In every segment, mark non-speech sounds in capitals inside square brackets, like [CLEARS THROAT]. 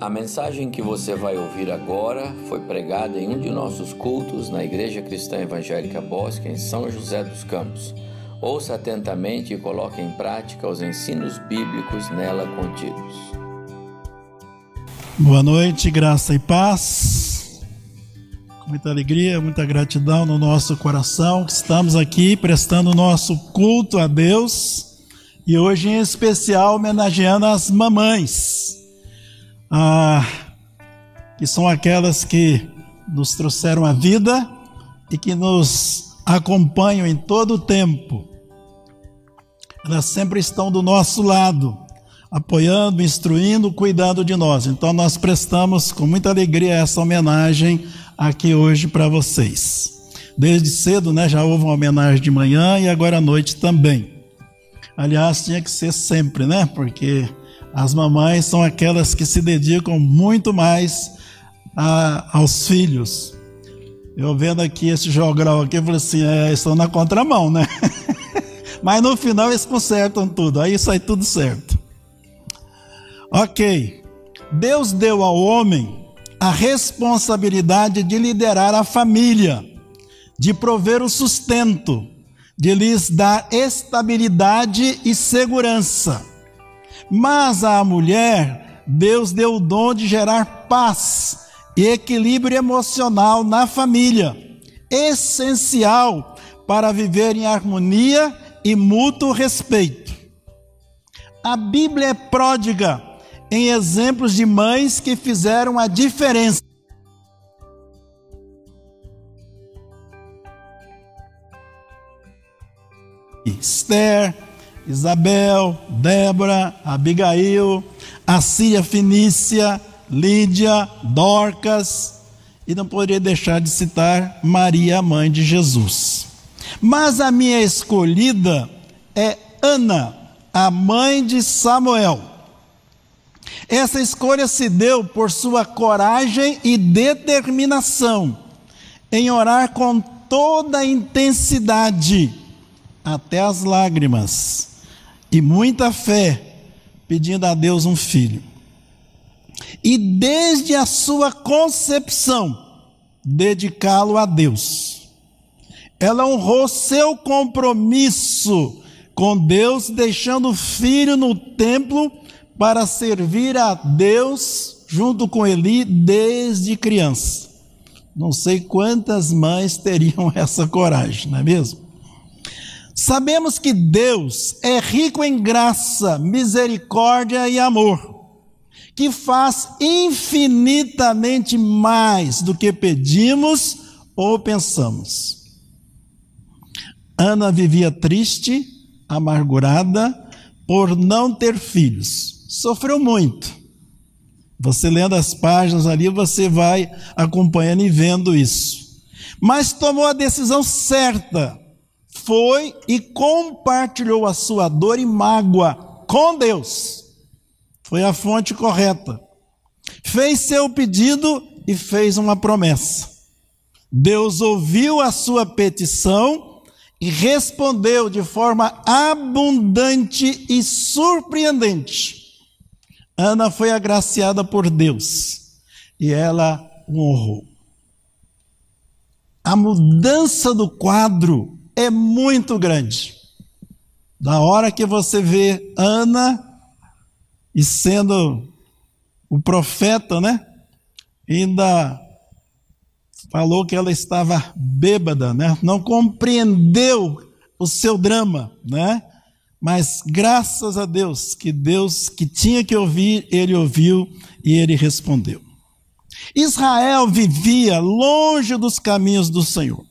A mensagem que você vai ouvir agora foi pregada em um de nossos cultos na Igreja Cristã Evangélica Bosque, em São José dos Campos. Ouça atentamente e coloque em prática os ensinos bíblicos nela contidos. Boa noite, graça e paz. Muita alegria, muita gratidão no nosso coração estamos aqui prestando nosso culto a Deus e hoje em especial homenageando as mamães ah, que são aquelas que nos trouxeram a vida e que nos acompanham em todo o tempo. Elas sempre estão do nosso lado, apoiando, instruindo, cuidando de nós. Então nós prestamos com muita alegria essa homenagem aqui hoje para vocês. Desde cedo, né, já houve uma homenagem de manhã e agora à noite também. Aliás, tinha que ser sempre, né? Porque as mamães são aquelas que se dedicam muito mais a, aos filhos. Eu vendo aqui esse jogral aqui, eu falei assim, é, estão na contramão, né? [LAUGHS] Mas no final eles consertam tudo, aí sai tudo certo. Ok. Deus deu ao homem a responsabilidade de liderar a família, de prover o sustento, de lhes dar estabilidade e segurança. Mas à mulher, Deus deu o dom de gerar paz e equilíbrio emocional na família, essencial para viver em harmonia e mútuo respeito. A Bíblia é pródiga em exemplos de mães que fizeram a diferença. Esther, Isabel, Débora, Abigail, Assíria Finícia, Lídia, Dorcas, e não poderia deixar de citar Maria, mãe de Jesus. Mas a minha escolhida é Ana, a mãe de Samuel. Essa escolha se deu por sua coragem e determinação em orar com toda a intensidade, até as lágrimas e muita fé, pedindo a Deus um filho. E desde a sua concepção, dedicá-lo a Deus. Ela honrou seu compromisso com Deus, deixando o filho no templo para servir a Deus junto com Eli desde criança. Não sei quantas mães teriam [LAUGHS] essa coragem, não é mesmo? Sabemos que Deus é rico em graça, misericórdia e amor, que faz infinitamente mais do que pedimos ou pensamos. Ana vivia triste, amargurada, por não ter filhos. Sofreu muito. Você lendo as páginas ali, você vai acompanhando e vendo isso. Mas tomou a decisão certa foi e compartilhou a sua dor e mágoa com Deus. Foi a fonte correta. Fez seu pedido e fez uma promessa. Deus ouviu a sua petição e respondeu de forma abundante e surpreendente. Ana foi agraciada por Deus e ela honrou. A mudança do quadro é muito grande. Da hora que você vê Ana e sendo o profeta, né? Ainda falou que ela estava bêbada, né? Não compreendeu o seu drama, né? Mas graças a Deus, que Deus que tinha que ouvir, ele ouviu e ele respondeu. Israel vivia longe dos caminhos do Senhor.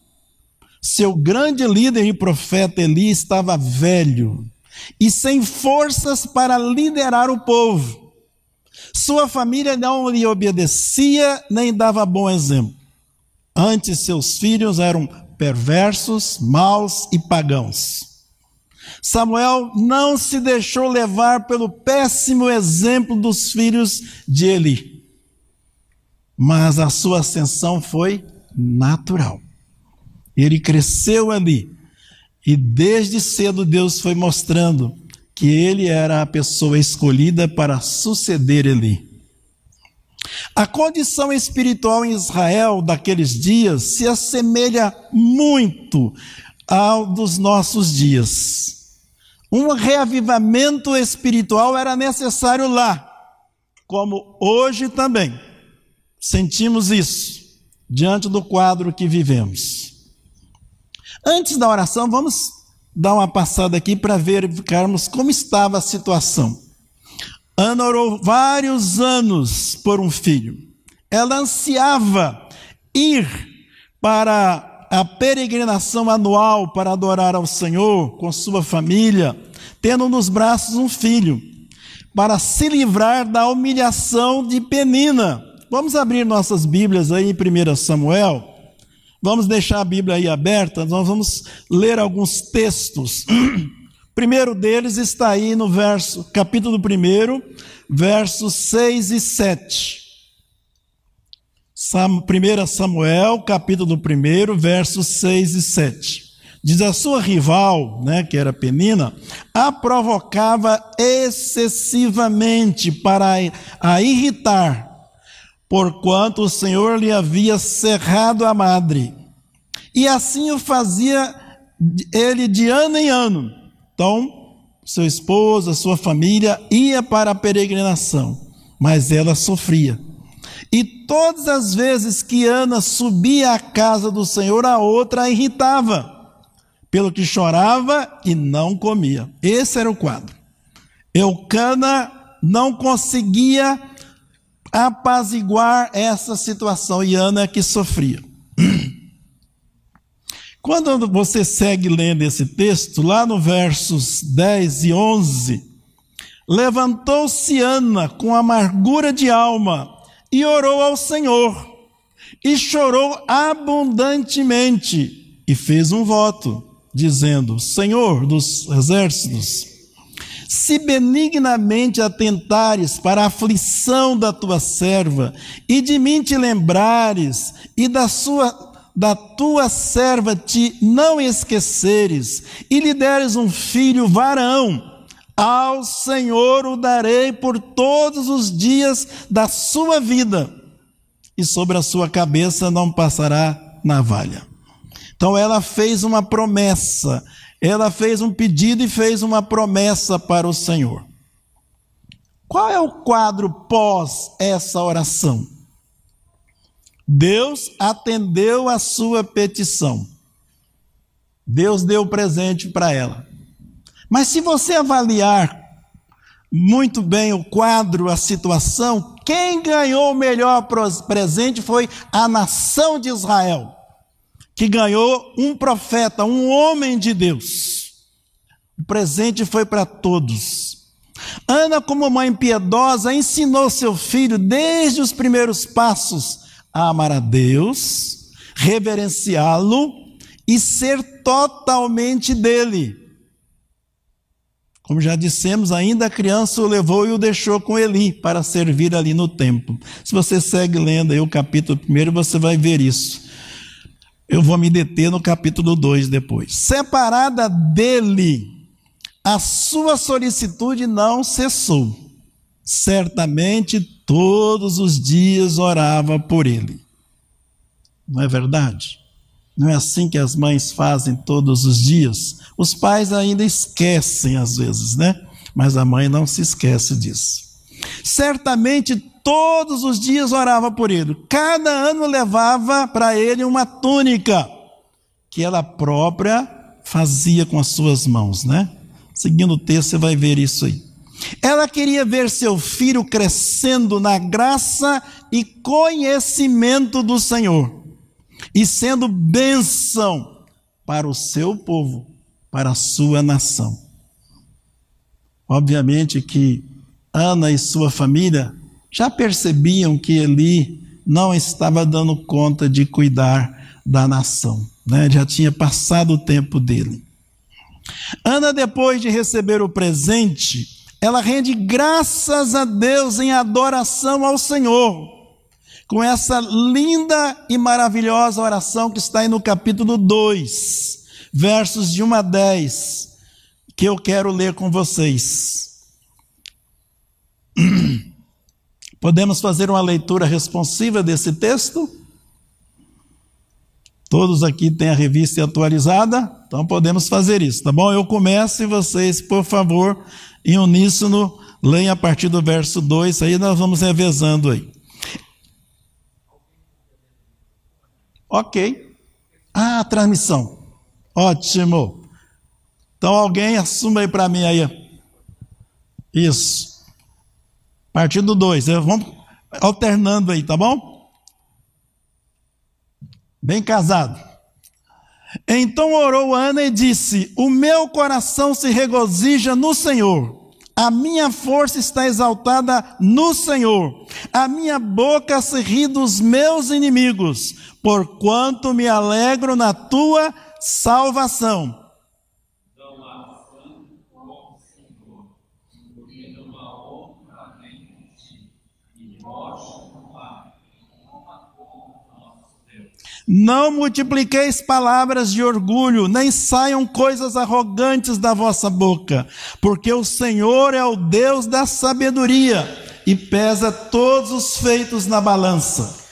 Seu grande líder e profeta Eli estava velho e sem forças para liderar o povo. Sua família não lhe obedecia nem dava bom exemplo. Antes, seus filhos eram perversos, maus e pagãos. Samuel não se deixou levar pelo péssimo exemplo dos filhos de Eli, mas a sua ascensão foi natural. Ele cresceu ali. E desde cedo Deus foi mostrando que ele era a pessoa escolhida para suceder Eli. A condição espiritual em Israel daqueles dias se assemelha muito ao dos nossos dias. Um reavivamento espiritual era necessário lá, como hoje também. Sentimos isso diante do quadro que vivemos. Antes da oração, vamos dar uma passada aqui para verificarmos como estava a situação. Ana orou vários anos por um filho. Ela ansiava ir para a peregrinação anual para adorar ao Senhor com sua família, tendo nos braços um filho, para se livrar da humilhação de Penina. Vamos abrir nossas Bíblias aí em 1 Samuel. Vamos deixar a Bíblia aí aberta, nós vamos ler alguns textos. [CLEARS THROAT] Primeiro deles está aí no verso, capítulo 1, versos 6 e 7. 1 Samuel, capítulo 1, versos 6 e 7. Diz a sua rival, né, que era Penina, a provocava excessivamente para a irritar, porquanto o Senhor lhe havia cerrado a madre. E assim o fazia ele de ano em ano então, seu esposo, a sua família ia para a peregrinação, mas ela sofria. E todas as vezes que Ana subia à casa do Senhor, a outra a irritava, pelo que chorava e não comia. Esse era o quadro. Eucana não conseguia apaziguar essa situação e Ana que sofria. [CLEARS THROAT] Quando você segue lendo esse texto, lá no versos 10 e 11, levantou-se Ana com amargura de alma e orou ao Senhor, e chorou abundantemente, e fez um voto, dizendo: Senhor dos exércitos, se benignamente atentares para a aflição da tua serva, e de mim te lembrares, e da sua da tua serva te não esqueceres, e lhe deres um filho varão, ao Senhor o darei por todos os dias da sua vida, e sobre a sua cabeça não passará navalha. Então ela fez uma promessa, ela fez um pedido e fez uma promessa para o Senhor. Qual é o quadro pós essa oração? Deus atendeu a sua petição. Deus deu presente para ela. Mas se você avaliar muito bem o quadro, a situação, quem ganhou o melhor presente foi a nação de Israel, que ganhou um profeta, um homem de Deus. O presente foi para todos. Ana, como mãe piedosa, ensinou seu filho desde os primeiros passos a amar a Deus, reverenciá-lo e ser totalmente dele. Como já dissemos, ainda a criança o levou e o deixou com Eli para servir ali no templo. Se você segue lendo aí o capítulo 1, você vai ver isso. Eu vou me deter no capítulo 2 depois. Separada dele, a sua solicitude não cessou. Certamente todos os dias orava por ele. Não é verdade? Não é assim que as mães fazem todos os dias? Os pais ainda esquecem às vezes, né? Mas a mãe não se esquece disso. Certamente todos os dias orava por ele. Cada ano levava para ele uma túnica que ela própria fazia com as suas mãos, né? Seguindo o texto, você vai ver isso aí. Ela queria ver seu filho crescendo na graça e conhecimento do Senhor e sendo bênção para o seu povo, para a sua nação. Obviamente que Ana e sua família já percebiam que Eli não estava dando conta de cuidar da nação, né? já tinha passado o tempo dele. Ana, depois de receber o presente, ela rende graças a Deus em adoração ao Senhor, com essa linda e maravilhosa oração que está aí no capítulo 2, versos de 1 a 10, que eu quero ler com vocês. Podemos fazer uma leitura responsiva desse texto? Todos aqui têm a revista atualizada, então podemos fazer isso, tá bom? Eu começo e vocês, por favor, em uníssono, leiam a partir do verso 2, aí nós vamos revezando aí. Ok. Ah, transmissão. Ótimo. Então alguém assuma aí para mim aí. Isso. Partido 2. Vamos alternando aí, tá bom? Bem casado. Então orou Ana e disse: O meu coração se regozija no Senhor. A minha força está exaltada no Senhor. A minha boca se ri dos meus inimigos, porquanto me alegro na tua salvação. Não multipliqueis palavras de orgulho, nem saiam coisas arrogantes da vossa boca, porque o Senhor é o Deus da sabedoria e pesa todos os feitos na balança.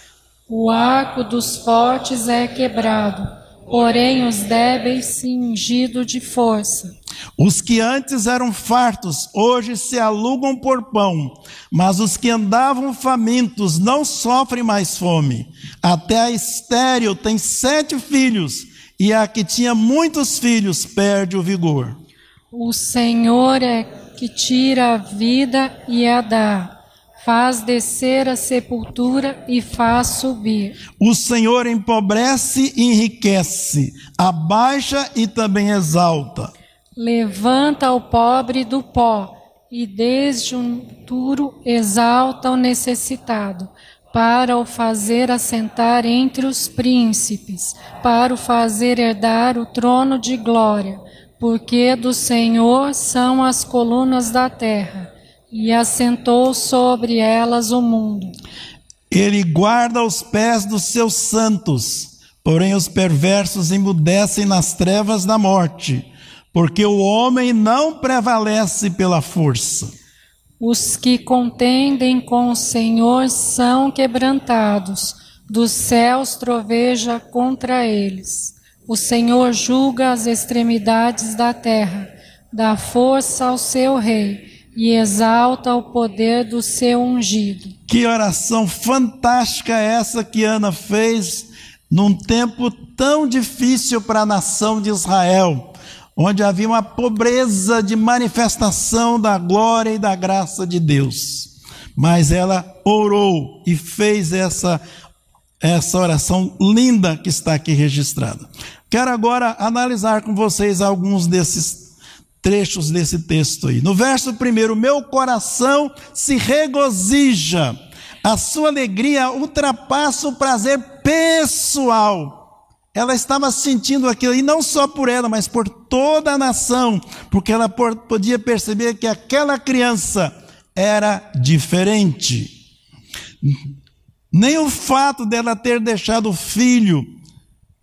O arco dos fortes é quebrado, porém os débeis cingido de força. Os que antes eram fartos, hoje se alugam por pão, mas os que andavam famintos não sofrem mais fome. Até a estéril tem sete filhos, e a que tinha muitos filhos perde o vigor. O Senhor é que tira a vida e a dá, faz descer a sepultura e faz subir. O Senhor empobrece e enriquece, abaixa e também exalta. Levanta o pobre do pó e desde um duro exalta o necessitado, para o fazer assentar entre os príncipes, para o fazer herdar o trono de glória, porque do Senhor são as colunas da terra, e assentou sobre elas o mundo. Ele guarda os pés dos seus santos, porém os perversos emudecem nas trevas da morte porque o homem não prevalece pela força. Os que contendem com o Senhor são quebrantados, dos céus troveja contra eles. O Senhor julga as extremidades da terra, dá força ao seu rei e exalta o poder do seu ungido. Que oração fantástica é essa que Ana fez num tempo tão difícil para a nação de Israel onde havia uma pobreza de manifestação da glória e da graça de Deus. Mas ela orou e fez essa, essa oração linda que está aqui registrada. Quero agora analisar com vocês alguns desses trechos desse texto aí. No verso primeiro, meu coração se regozija, a sua alegria ultrapassa o prazer pessoal ela estava sentindo aquilo, e não só por ela, mas por toda a nação, porque ela podia perceber que aquela criança era diferente. Nem o fato dela ter deixado o filho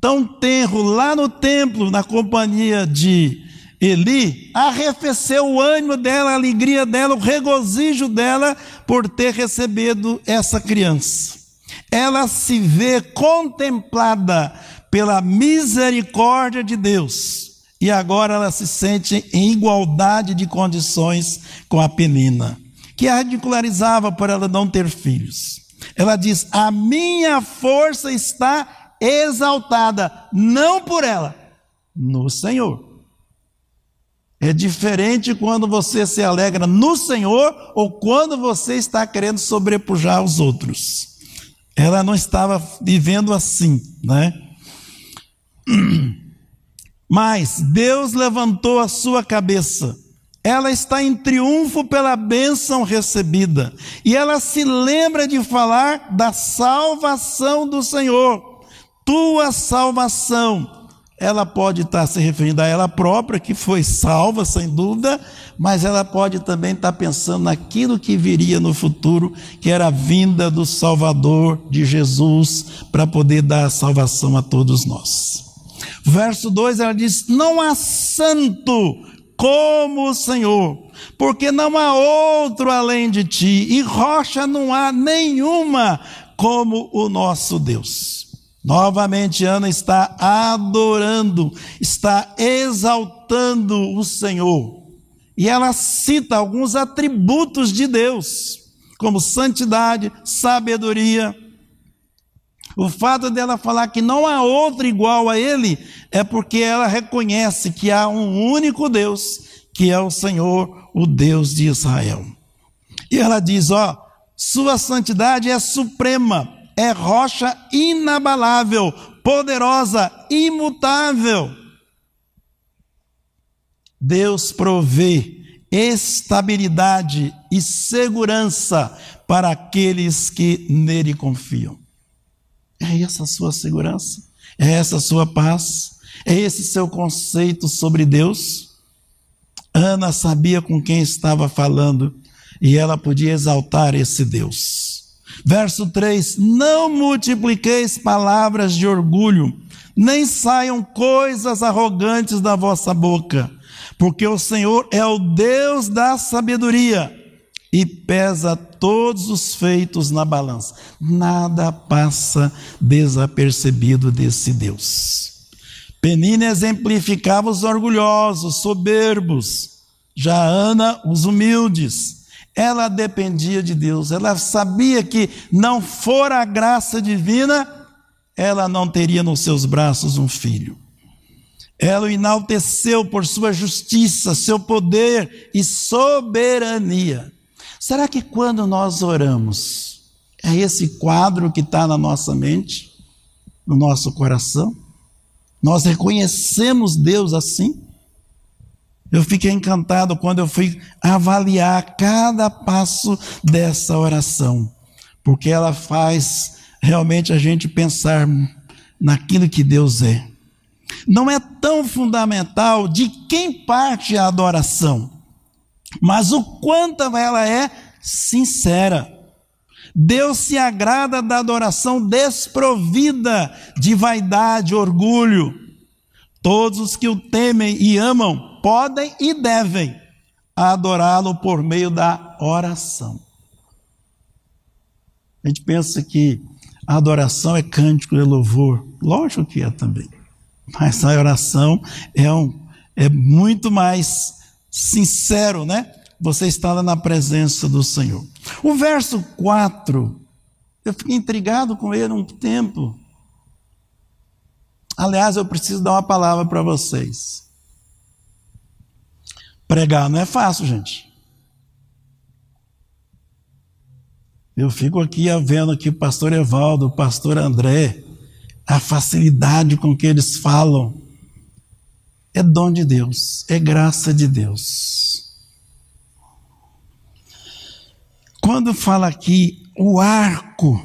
tão tenro lá no templo, na companhia de Eli, arrefeceu o ânimo dela, a alegria dela, o regozijo dela por ter recebido essa criança. Ela se vê contemplada pela misericórdia de Deus. E agora ela se sente em igualdade de condições com a penina, que a ridicularizava por ela não ter filhos. Ela diz: A minha força está exaltada, não por ela, no Senhor. É diferente quando você se alegra no Senhor ou quando você está querendo sobrepujar os outros. Ela não estava vivendo assim, né? [CLEARS THROAT] Mas Deus levantou a sua cabeça. Ela está em triunfo pela bênção recebida. E ela se lembra de falar da salvação do Senhor. Tua salvação. Ela pode estar se referindo a ela própria, que foi salva, sem dúvida, mas ela pode também estar pensando naquilo que viria no futuro, que era a vinda do Salvador, de Jesus, para poder dar a salvação a todos nós. Verso 2 ela diz: Não há santo como o Senhor, porque não há outro além de ti, e rocha não há nenhuma como o nosso Deus. Novamente, Ana está adorando, está exaltando o Senhor. E ela cita alguns atributos de Deus, como santidade, sabedoria. O fato dela falar que não há outro igual a Ele é porque ela reconhece que há um único Deus, que é o Senhor, o Deus de Israel. E ela diz: Ó, Sua santidade é suprema é rocha inabalável, poderosa, imutável. Deus provê estabilidade e segurança para aqueles que nele confiam. É essa a sua segurança? É essa a sua paz? É esse seu conceito sobre Deus? Ana sabia com quem estava falando e ela podia exaltar esse Deus. Verso 3: Não multipliqueis palavras de orgulho, nem saiam coisas arrogantes da vossa boca, porque o Senhor é o Deus da sabedoria e pesa todos os feitos na balança. Nada passa desapercebido desse Deus. Penina exemplificava os orgulhosos, soberbos, já Ana, os humildes. Ela dependia de Deus, ela sabia que não fora a graça divina, ela não teria nos seus braços um filho. Ela o enalteceu por sua justiça, seu poder e soberania. Será que quando nós oramos, é esse quadro que está na nossa mente, no nosso coração? Nós reconhecemos Deus assim? Eu fiquei encantado quando eu fui avaliar cada passo dessa oração, porque ela faz realmente a gente pensar naquilo que Deus é. Não é tão fundamental de quem parte a adoração, mas o quanto ela é sincera. Deus se agrada da adoração desprovida de vaidade, orgulho. Todos os que o temem e amam podem e devem adorá-lo por meio da oração. A gente pensa que a adoração é cântico de louvor, lógico que é também, mas a oração é, um, é muito mais sincero, né? Você está na presença do Senhor. O verso 4, eu fiquei intrigado com ele um tempo. Aliás, eu preciso dar uma palavra para vocês. Pregar não é fácil, gente. Eu fico aqui vendo aqui o pastor Evaldo, o pastor André, a facilidade com que eles falam. É dom de Deus, é graça de Deus. Quando fala aqui o arco,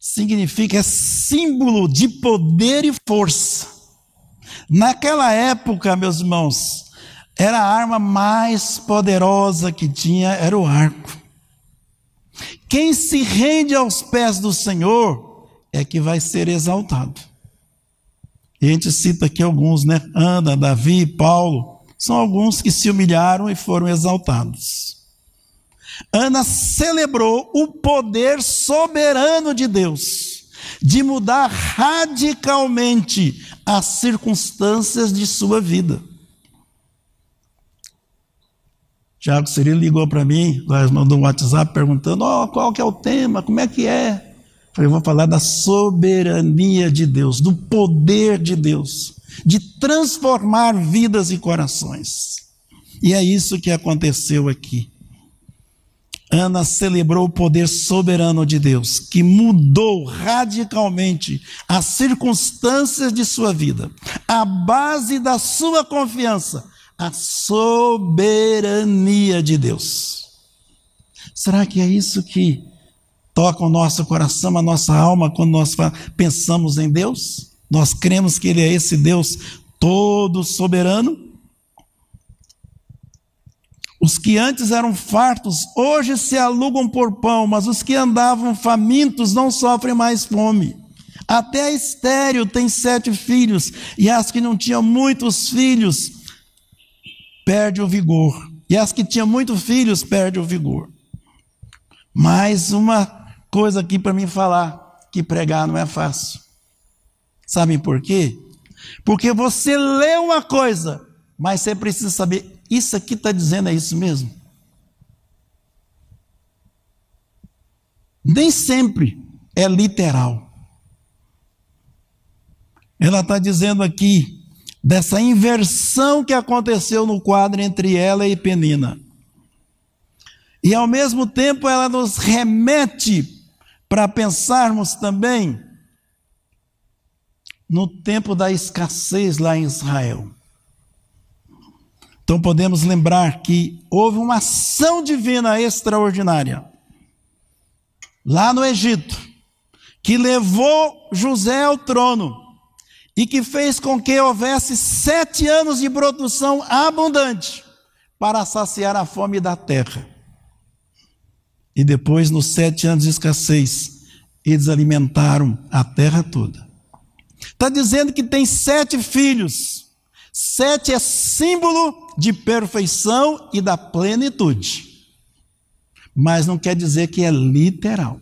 significa é símbolo de poder e força. Naquela época, meus irmãos, era a arma mais poderosa que tinha, era o arco. Quem se rende aos pés do Senhor é que vai ser exaltado. E a gente cita aqui alguns, né? Ana, Davi, Paulo, são alguns que se humilharam e foram exaltados. Ana celebrou o poder soberano de Deus de mudar radicalmente as circunstâncias de sua vida. Tiago Cirilo ligou para mim, mandou um WhatsApp perguntando: oh, qual que é o tema, como é que é? Falei, vou falar da soberania de Deus, do poder de Deus, de transformar vidas e corações. E é isso que aconteceu aqui. Ana celebrou o poder soberano de Deus, que mudou radicalmente as circunstâncias de sua vida, a base da sua confiança, a soberania de Deus. Será que é isso que toca o nosso coração, a nossa alma, quando nós pensamos em Deus? Nós cremos que Ele é esse Deus todo soberano? Os que antes eram fartos, hoje se alugam por pão, mas os que andavam famintos não sofrem mais fome. Até a estéreo tem sete filhos, e as que não tinham muitos filhos perde o vigor. E as que tinham muitos filhos perdem o vigor. Mais uma coisa aqui para mim falar, que pregar não é fácil. Sabem por quê? Porque você lê uma coisa, mas você precisa saber, isso aqui está dizendo é isso mesmo? Nem sempre é literal. Ela está dizendo aqui dessa inversão que aconteceu no quadro entre ela e Penina. E ao mesmo tempo ela nos remete para pensarmos também no tempo da escassez lá em Israel. Então podemos lembrar que houve uma ação divina extraordinária lá no Egito, que levou José ao trono e que fez com que houvesse sete anos de produção abundante para saciar a fome da terra. E depois, nos sete anos de escassez, eles alimentaram a terra toda. Está dizendo que tem sete filhos. Sete é símbolo de perfeição e da plenitude. Mas não quer dizer que é literal.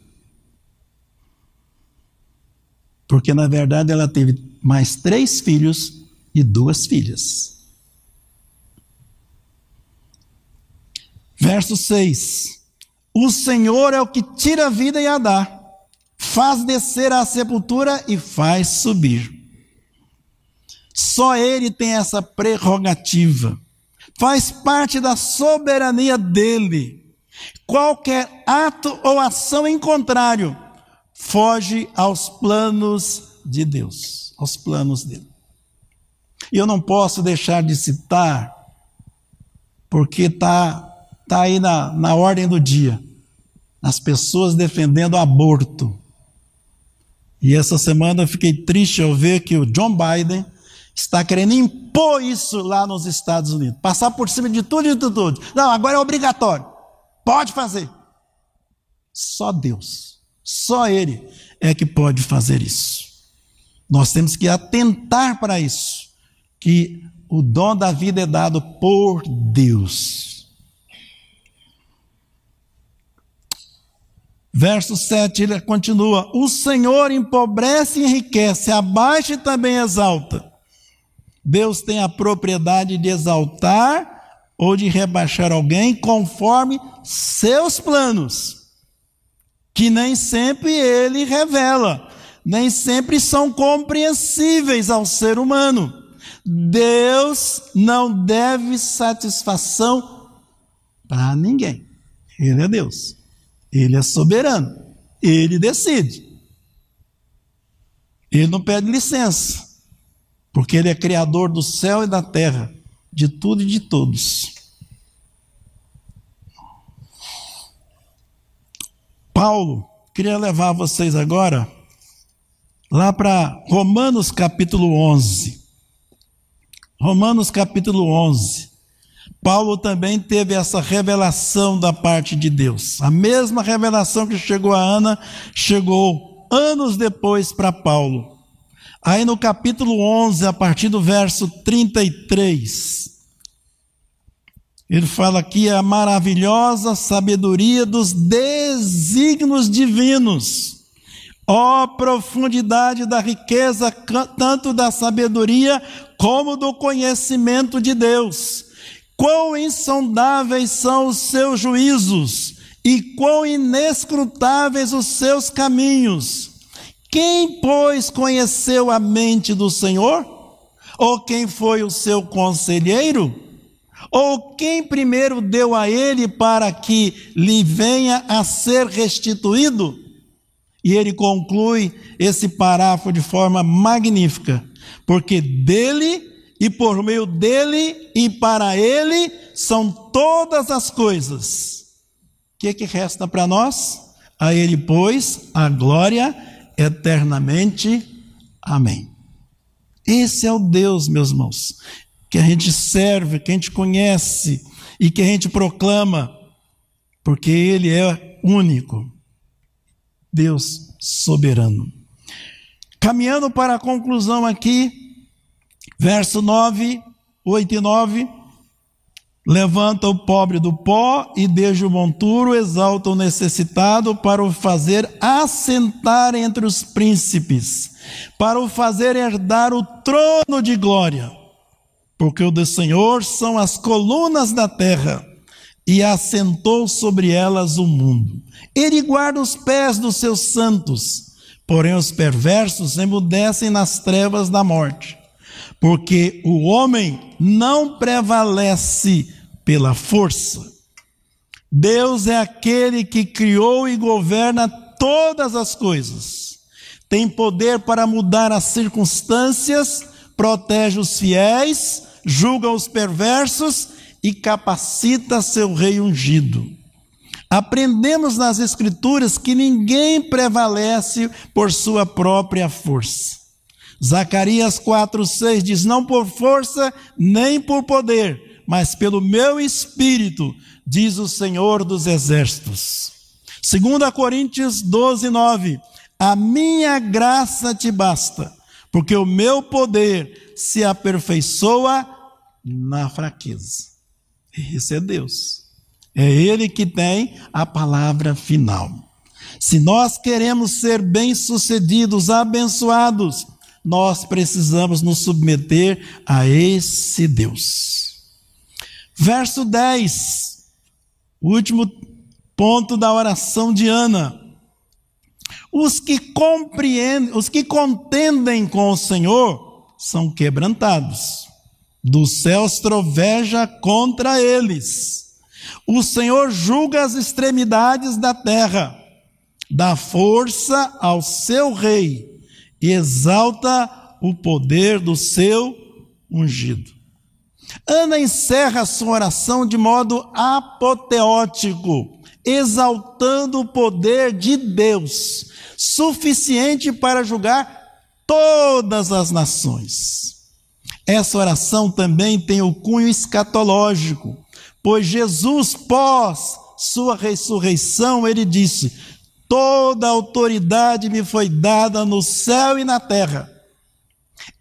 Porque, na verdade, ela teve mais três filhos e duas filhas. Verso 6. O Senhor é o que tira a vida e a dá, faz descer à sepultura e faz subir. Só Ele tem essa prerrogativa, faz parte da soberania dele. Qualquer ato ou ação em contrário foge aos planos de Deus, aos planos dele. E eu não posso deixar de citar, porque está tá aí na, na ordem do dia as pessoas defendendo aborto. E essa semana eu fiquei triste ao ver que o John Biden está querendo impor isso lá nos Estados Unidos, passar por cima de tudo e de tudo. Não, agora é obrigatório. Pode fazer. Só Deus, só Ele é que pode fazer isso. Nós temos que atentar para isso, que o dom da vida é dado por Deus. Verso 7, ele continua: O Senhor empobrece e enriquece, abaixa e também exalta. Deus tem a propriedade de exaltar ou de rebaixar alguém conforme seus planos, que nem sempre ele revela, nem sempre são compreensíveis ao ser humano. Deus não deve satisfação para ninguém. Ele é Deus. Ele é soberano. Ele decide. Ele não pede licença, porque ele é criador do céu e da terra, de tudo e de todos. Paulo, queria levar vocês agora lá para Romanos capítulo 11. Romanos capítulo 11. Paulo também teve essa revelação da parte de Deus. A mesma revelação que chegou a Ana, chegou anos depois para Paulo. Aí no capítulo 11, a partir do verso 33, ele fala aqui a maravilhosa sabedoria dos desígnios divinos. Ó oh, profundidade da riqueza, tanto da sabedoria como do conhecimento de Deus Quão insondáveis são os seus juízos e quão inescrutáveis os seus caminhos. Quem, pois, conheceu a mente do Senhor? Ou quem foi o seu conselheiro? Ou quem primeiro deu a ele para que lhe venha a ser restituído? E ele conclui esse parágrafo de forma magnífica, porque dele e por meio dele e para ele são todas as coisas. O que, que resta para nós? A ele, pois, a glória eternamente. Amém. Esse é o Deus, meus irmãos, que a gente serve, que a gente conhece e que a gente proclama, porque Ele é único. Deus soberano. Caminhando para a conclusão aqui, Verso 9, 8 e 9. Levanta o pobre do pó e desde o monturo exalta o necessitado para o fazer assentar entre os príncipes, para o fazer herdar o trono de glória. Porque o do Senhor são as colunas da terra e assentou sobre elas o mundo. Ele guarda os pés dos seus santos, porém os perversos emudecem nas trevas da morte. Porque o homem não prevalece pela força. Deus é aquele que criou e governa todas as coisas. Tem poder para mudar as circunstâncias, protege os fiéis, julga os perversos e capacita seu rei ungido. Aprendemos nas Escrituras que ninguém prevalece por sua própria força. Zacarias 4,6 diz: Não por força nem por poder, mas pelo meu espírito, diz o Senhor dos Exércitos. 2 Coríntios 12, 9. A minha graça te basta, porque o meu poder se aperfeiçoa na fraqueza. Esse é Deus. É Ele que tem a palavra final. Se nós queremos ser bem-sucedidos, abençoados, nós precisamos nos submeter a esse Deus. Verso 10, o último ponto da oração de Ana. Os que compreendem, os que contendem com o Senhor são quebrantados. Dos céus troveja contra eles. O Senhor julga as extremidades da terra, dá força ao seu rei e exalta o poder do seu ungido. Ana encerra sua oração de modo apoteótico, exaltando o poder de Deus, suficiente para julgar todas as nações. Essa oração também tem o cunho escatológico, pois Jesus, pós sua ressurreição, ele disse: Toda autoridade me foi dada no céu e na terra.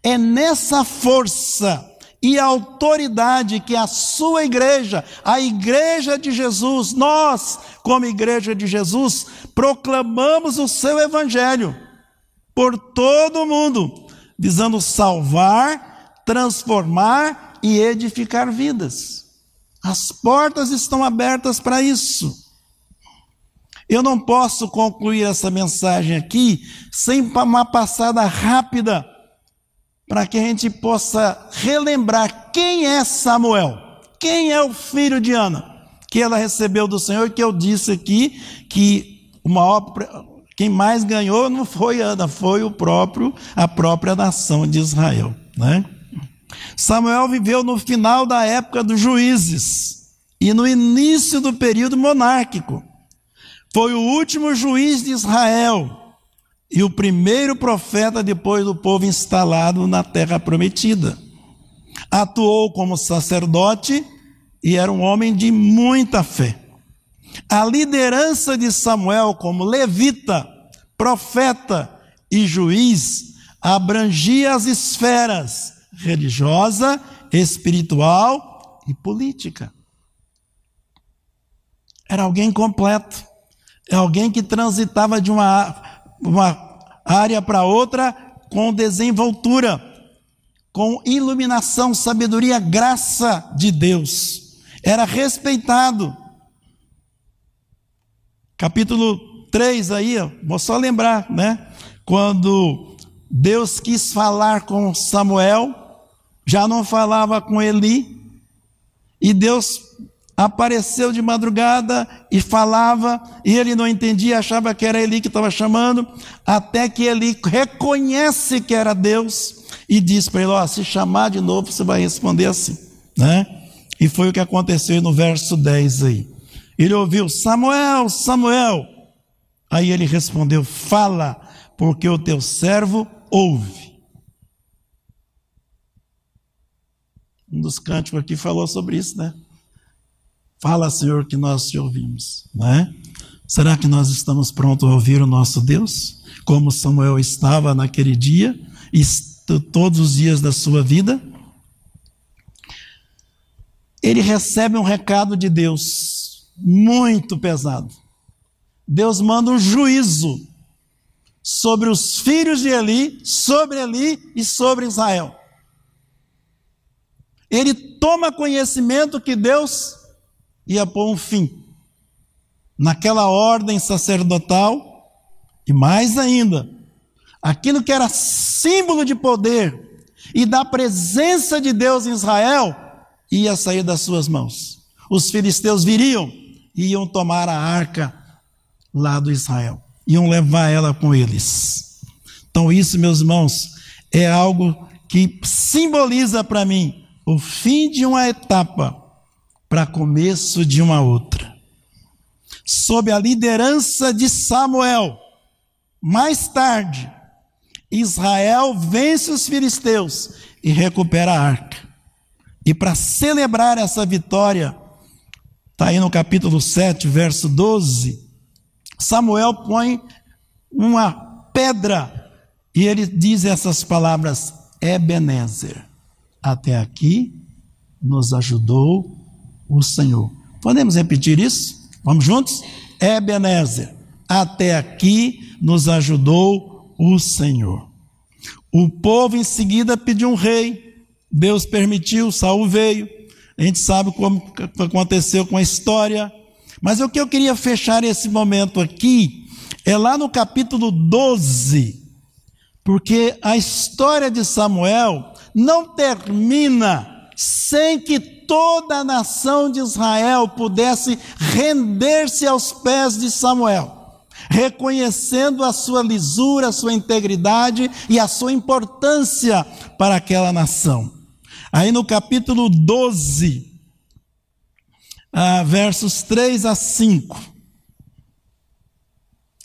É nessa força e autoridade que a sua igreja, a igreja de Jesus, nós, como igreja de Jesus, proclamamos o seu evangelho por todo o mundo, visando salvar, transformar e edificar vidas. As portas estão abertas para isso. Eu não posso concluir essa mensagem aqui sem uma passada rápida para que a gente possa relembrar quem é Samuel, quem é o filho de Ana, que ela recebeu do Senhor, que eu disse aqui que o maior, quem mais ganhou não foi Ana, foi o próprio, a própria nação de Israel, né? Samuel viveu no final da época dos juízes e no início do período monárquico. Foi o último juiz de Israel e o primeiro profeta depois do povo instalado na terra prometida. Atuou como sacerdote e era um homem de muita fé. A liderança de Samuel como levita, profeta e juiz abrangia as esferas religiosa, espiritual e política. Era alguém completo. É alguém que transitava de uma uma área para outra com desenvoltura, com iluminação, sabedoria, graça de Deus. Era respeitado. Capítulo 3 aí, vou só lembrar, né? Quando Deus quis falar com Samuel, já não falava com Eli, e Deus apareceu de madrugada e falava, e ele não entendia, achava que era Eli que estava chamando, até que ele reconhece que era Deus e diz para ele: Ó, se chamar de novo, você vai responder assim, né? E foi o que aconteceu no verso 10 aí. Ele ouviu: Samuel, Samuel. Aí ele respondeu: Fala, porque o teu servo ouve. Um dos cânticos aqui falou sobre isso, né? Fala, Senhor, que nós te ouvimos, não é? Será que nós estamos prontos a ouvir o nosso Deus? Como Samuel estava naquele dia e todos os dias da sua vida? ele recebe um recado de Deus muito pesado. Deus manda um juízo sobre os filhos de Eli, sobre Eli e sobre Israel. Ele toma conhecimento que Deus ia pôr um fim naquela ordem sacerdotal e mais ainda, aquilo que era símbolo de poder e da presença de Deus em Israel ia sair das suas mãos. Os filisteus viriam e iam tomar a arca lá do Israel, iam levar ela com eles. Então, isso, meus irmãos, é algo que simboliza para mim o fim de uma etapa para começo de uma outra. Sob a liderança de Samuel, mais tarde, Israel vence os filisteus e recupera a arca. E para celebrar essa vitória, está aí no capítulo 7, verso 12, Samuel põe uma pedra e ele diz essas palavras: Ebenezer, até aqui nos ajudou o Senhor. Podemos repetir isso? Vamos juntos? Ebenezer, até aqui nos ajudou o Senhor. O povo em seguida pediu um rei. Deus permitiu, Saul veio. A gente sabe como aconteceu com a história. Mas o que eu queria fechar esse momento aqui é lá no capítulo 12, porque a história de Samuel não termina sem que toda a nação de Israel pudesse render-se aos pés de Samuel reconhecendo a sua lisura, a sua integridade e a sua importância para aquela nação. Aí no capítulo 12, ah, versos 3 a 5.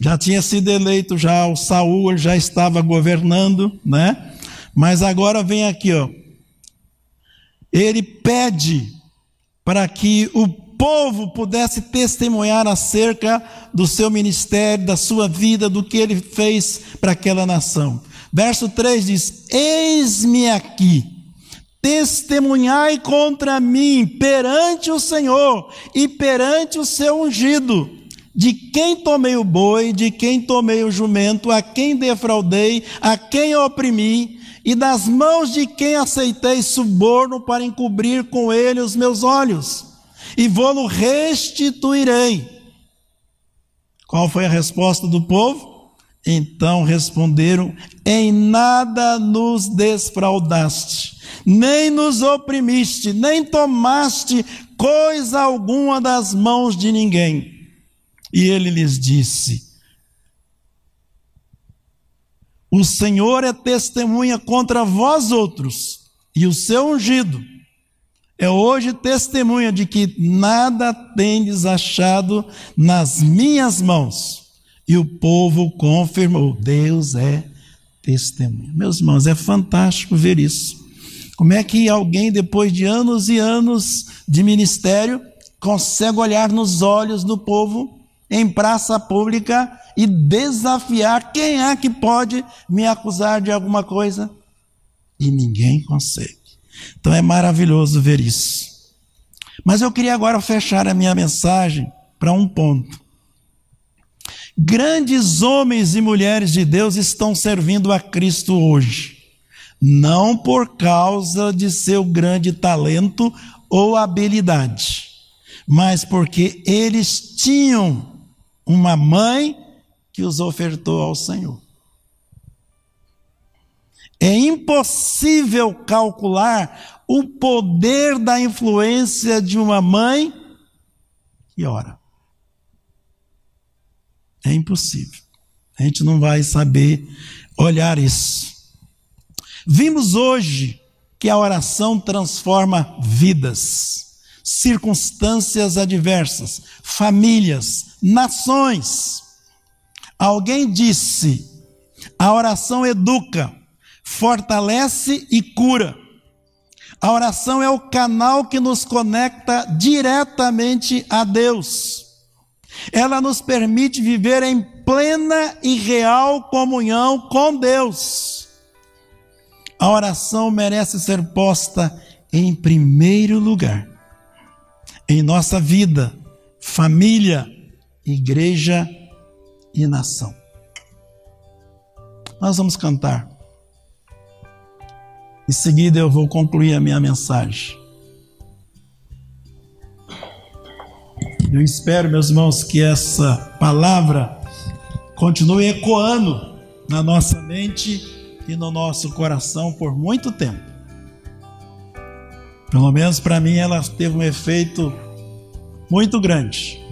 Já tinha sido eleito já o Saul, já estava governando, né? Mas agora vem aqui, ó. Ele pede para que o povo pudesse testemunhar acerca do seu ministério, da sua vida, do que ele fez para aquela nação. Verso 3 diz: Eis-me aqui, testemunhai contra mim perante o Senhor e perante o seu ungido. De quem tomei o boi, de quem tomei o jumento, a quem defraudei, a quem oprimi, e das mãos de quem aceitei suborno para encobrir com ele os meus olhos e vou-lo restituirei. Qual foi a resposta do povo? Então responderam: Em nada nos desfraudaste, nem nos oprimiste, nem tomaste coisa alguma das mãos de ninguém. E ele lhes disse: O Senhor é testemunha contra vós outros, e o seu ungido é hoje testemunha de que nada tendes achado nas minhas mãos. E o povo confirmou: Deus é testemunha. Meus irmãos, é fantástico ver isso. Como é que alguém, depois de anos e anos de ministério, consegue olhar nos olhos do povo em praça pública e desafiar quem é que pode me acusar de alguma coisa? E ninguém consegue. Então é maravilhoso ver isso. Mas eu queria agora fechar a minha mensagem para um ponto. Grandes homens e mulheres de Deus estão servindo a Cristo hoje, não por causa de seu grande talento ou habilidade, mas porque eles tinham uma mãe que os ofertou ao Senhor. É impossível calcular o poder da influência de uma mãe que ora. É impossível. A gente não vai saber olhar isso. Vimos hoje que a oração transforma vidas, circunstâncias adversas, famílias, nações. Alguém disse: a oração educa fortalece e cura. A oração é o canal que nos conecta diretamente a Deus. Ela nos permite viver em plena e real comunhão com Deus. A oração merece ser posta em primeiro lugar em nossa vida, família, igreja e nação. Nós vamos cantar. Em seguida eu vou concluir a minha mensagem. Eu espero, meus irmãos, que essa palavra continue ecoando na nossa mente e no nosso coração por muito tempo. Pelo menos para mim ela teve um efeito muito grande.